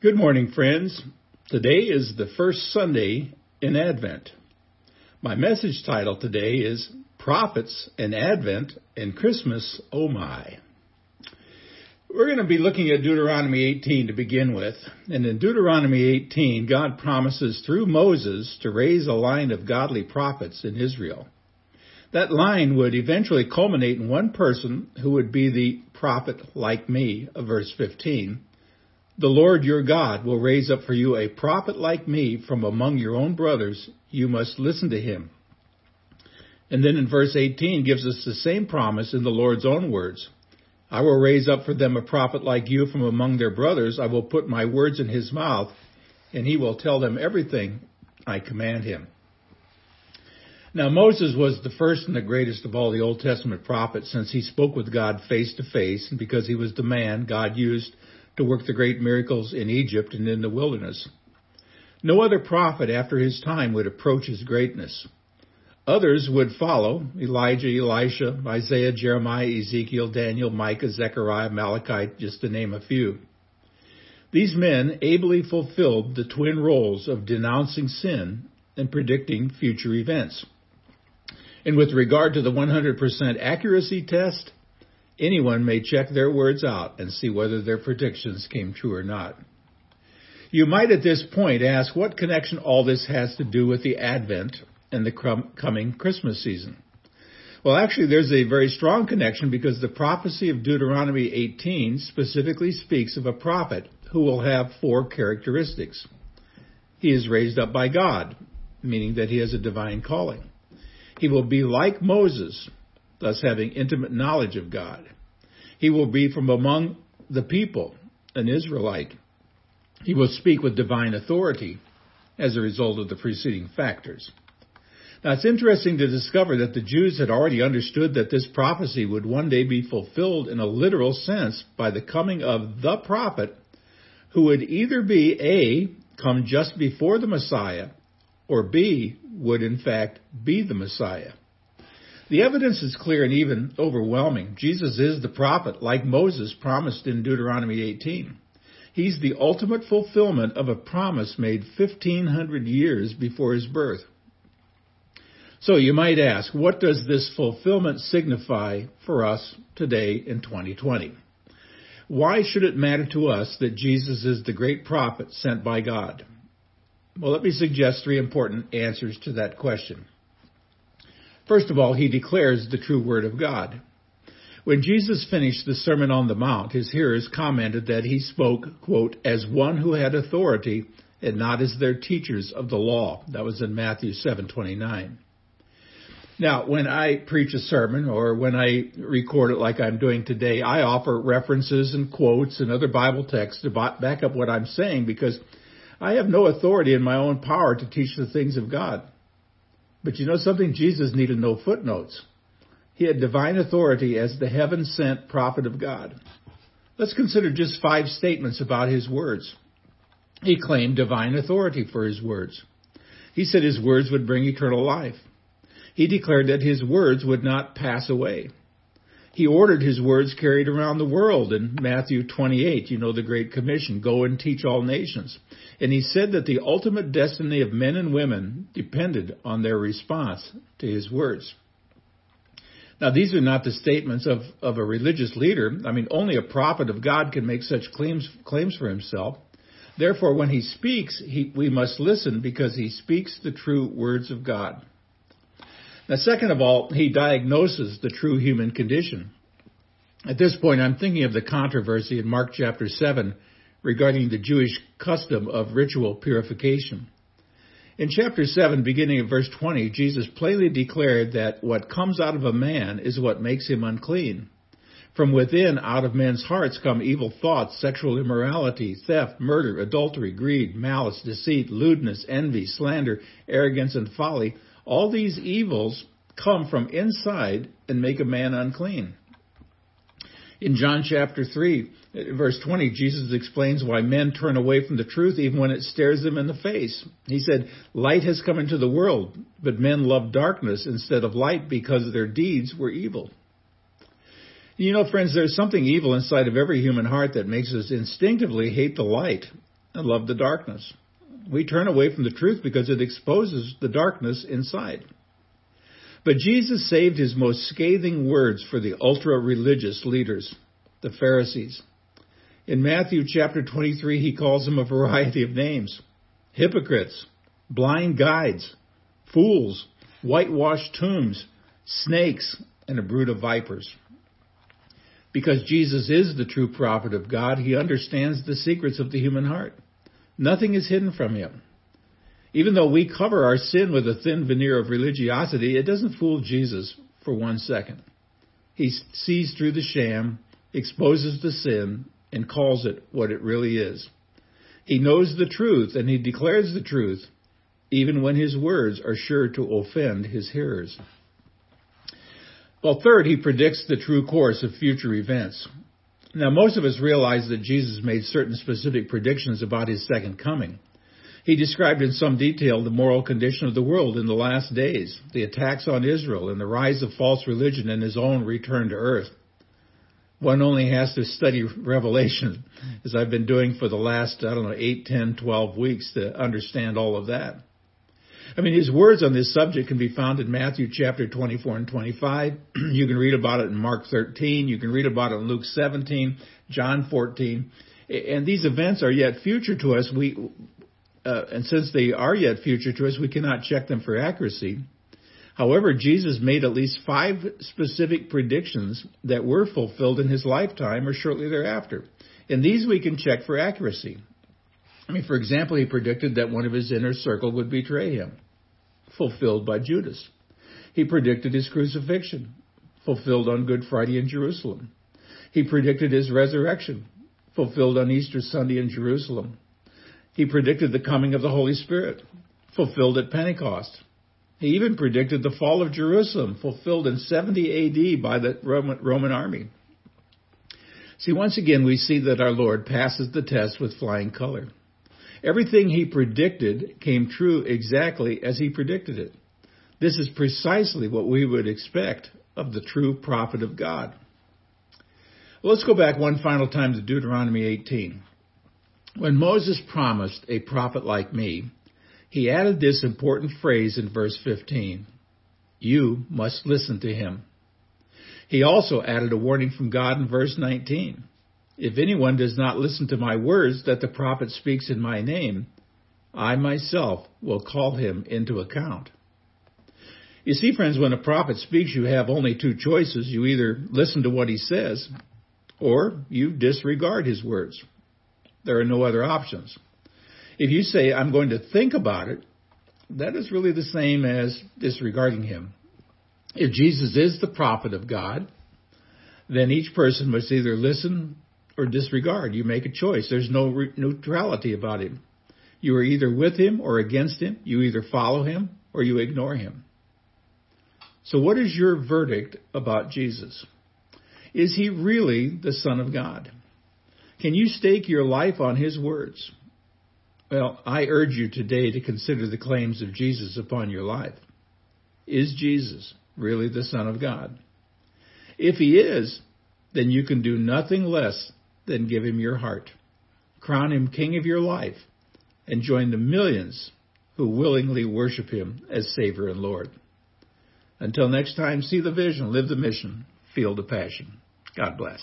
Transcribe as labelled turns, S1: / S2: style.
S1: Good morning, friends. Today is the first Sunday in Advent. My message title today is Prophets and Advent and Christmas, Oh My. We're going to be looking at Deuteronomy 18 to begin with. And in Deuteronomy 18, God promises through Moses to raise a line of godly prophets in Israel. That line would eventually culminate in one person who would be the prophet like me verse 15 the Lord your God will raise up for you a prophet like me from among your own brothers. You must listen to him. And then in verse 18 gives us the same promise in the Lord's own words. I will raise up for them a prophet like you from among their brothers. I will put my words in his mouth, and he will tell them everything I command him. Now Moses was the first and the greatest of all the Old Testament prophets since he spoke with God face to face, and because he was the man God used to work the great miracles in Egypt and in the wilderness. No other prophet after his time would approach his greatness. Others would follow Elijah, Elisha, Isaiah, Jeremiah, Ezekiel, Daniel, Micah, Zechariah, Malachi, just to name a few. These men ably fulfilled the twin roles of denouncing sin and predicting future events. And with regard to the 100% accuracy test, Anyone may check their words out and see whether their predictions came true or not. You might at this point ask what connection all this has to do with the Advent and the coming Christmas season. Well, actually, there's a very strong connection because the prophecy of Deuteronomy 18 specifically speaks of a prophet who will have four characteristics. He is raised up by God, meaning that he has a divine calling. He will be like Moses, thus having intimate knowledge of God. He will be from among the people, an Israelite. He will speak with divine authority as a result of the preceding factors. Now it's interesting to discover that the Jews had already understood that this prophecy would one day be fulfilled in a literal sense by the coming of the prophet who would either be A, come just before the Messiah, or B, would in fact be the Messiah. The evidence is clear and even overwhelming. Jesus is the prophet, like Moses promised in Deuteronomy 18. He's the ultimate fulfillment of a promise made 1500 years before his birth. So you might ask, what does this fulfillment signify for us today in 2020? Why should it matter to us that Jesus is the great prophet sent by God? Well, let me suggest three important answers to that question. First of all, he declares the true word of God. When Jesus finished the Sermon on the Mount, his hearers commented that he spoke, quote, as one who had authority and not as their teachers of the law. That was in Matthew 7:29. Now, when I preach a sermon or when I record it like I'm doing today, I offer references and quotes and other Bible texts to back up what I'm saying because I have no authority in my own power to teach the things of God. But you know something? Jesus needed no footnotes. He had divine authority as the heaven sent prophet of God. Let's consider just five statements about his words. He claimed divine authority for his words. He said his words would bring eternal life. He declared that his words would not pass away. He ordered his words carried around the world in Matthew 28, you know the Great Commission, go and teach all nations. And he said that the ultimate destiny of men and women depended on their response to his words. Now, these are not the statements of, of a religious leader. I mean, only a prophet of God can make such claims, claims for himself. Therefore, when he speaks, he, we must listen because he speaks the true words of God. Now, second of all, he diagnoses the true human condition. At this point, I'm thinking of the controversy in Mark chapter 7 regarding the Jewish custom of ritual purification. In chapter 7, beginning at verse 20, Jesus plainly declared that what comes out of a man is what makes him unclean. From within, out of men's hearts come evil thoughts, sexual immorality, theft, murder, adultery, greed, malice, deceit, lewdness, envy, slander, arrogance, and folly. All these evils come from inside and make a man unclean. In John chapter 3, verse 20, Jesus explains why men turn away from the truth even when it stares them in the face. He said, Light has come into the world, but men love darkness instead of light because their deeds were evil. You know, friends, there's something evil inside of every human heart that makes us instinctively hate the light and love the darkness. We turn away from the truth because it exposes the darkness inside. But Jesus saved his most scathing words for the ultra religious leaders, the Pharisees. In Matthew chapter 23, he calls them a variety of names hypocrites, blind guides, fools, whitewashed tombs, snakes, and a brood of vipers. Because Jesus is the true prophet of God, he understands the secrets of the human heart. Nothing is hidden from him. Even though we cover our sin with a thin veneer of religiosity, it doesn't fool Jesus for one second. He sees through the sham, exposes the sin, and calls it what it really is. He knows the truth and he declares the truth, even when his words are sure to offend his hearers. Well, third, he predicts the true course of future events. Now, most of us realize that Jesus made certain specific predictions about his second coming. He described in some detail the moral condition of the world in the last days, the attacks on Israel, and the rise of false religion and his own return to earth. One only has to study Revelation, as I've been doing for the last, I don't know, 8, 10, 12 weeks to understand all of that. I mean, his words on this subject can be found in Matthew chapter 24 and 25. you can read about it in Mark 13. You can read about it in Luke 17, John 14. And these events are yet future to us. We, uh, and since they are yet future to us, we cannot check them for accuracy. However, Jesus made at least five specific predictions that were fulfilled in his lifetime or shortly thereafter. And these we can check for accuracy. I mean, for example, he predicted that one of his inner circle would betray him, fulfilled by Judas. He predicted his crucifixion, fulfilled on Good Friday in Jerusalem. He predicted his resurrection, fulfilled on Easter Sunday in Jerusalem. He predicted the coming of the Holy Spirit, fulfilled at Pentecost. He even predicted the fall of Jerusalem, fulfilled in 70 AD by the Roman, army. See, once again, we see that our Lord passes the test with flying color. Everything he predicted came true exactly as he predicted it. This is precisely what we would expect of the true prophet of God. let's go back one final time to Deuteronomy 18. When Moses promised a prophet like me, he added this important phrase in verse 15 You must listen to him. He also added a warning from God in verse 19 if anyone does not listen to my words that the prophet speaks in my name, I myself will call him into account. You see, friends, when a prophet speaks, you have only two choices. You either listen to what he says, or you disregard his words. There are no other options. If you say, I'm going to think about it, that is really the same as disregarding him. If Jesus is the prophet of God, then each person must either listen or disregard. You make a choice. There's no re- neutrality about him. You are either with him or against him. You either follow him or you ignore him. So, what is your verdict about Jesus? Is he really the Son of God? Can you stake your life on his words? Well, I urge you today to consider the claims of Jesus upon your life. Is Jesus really the Son of God? If he is, then you can do nothing less then give him your heart. Crown him king of your life and join the millions who willingly worship him as Savior and Lord. Until next time, see the vision, live the mission, feel the passion. God bless.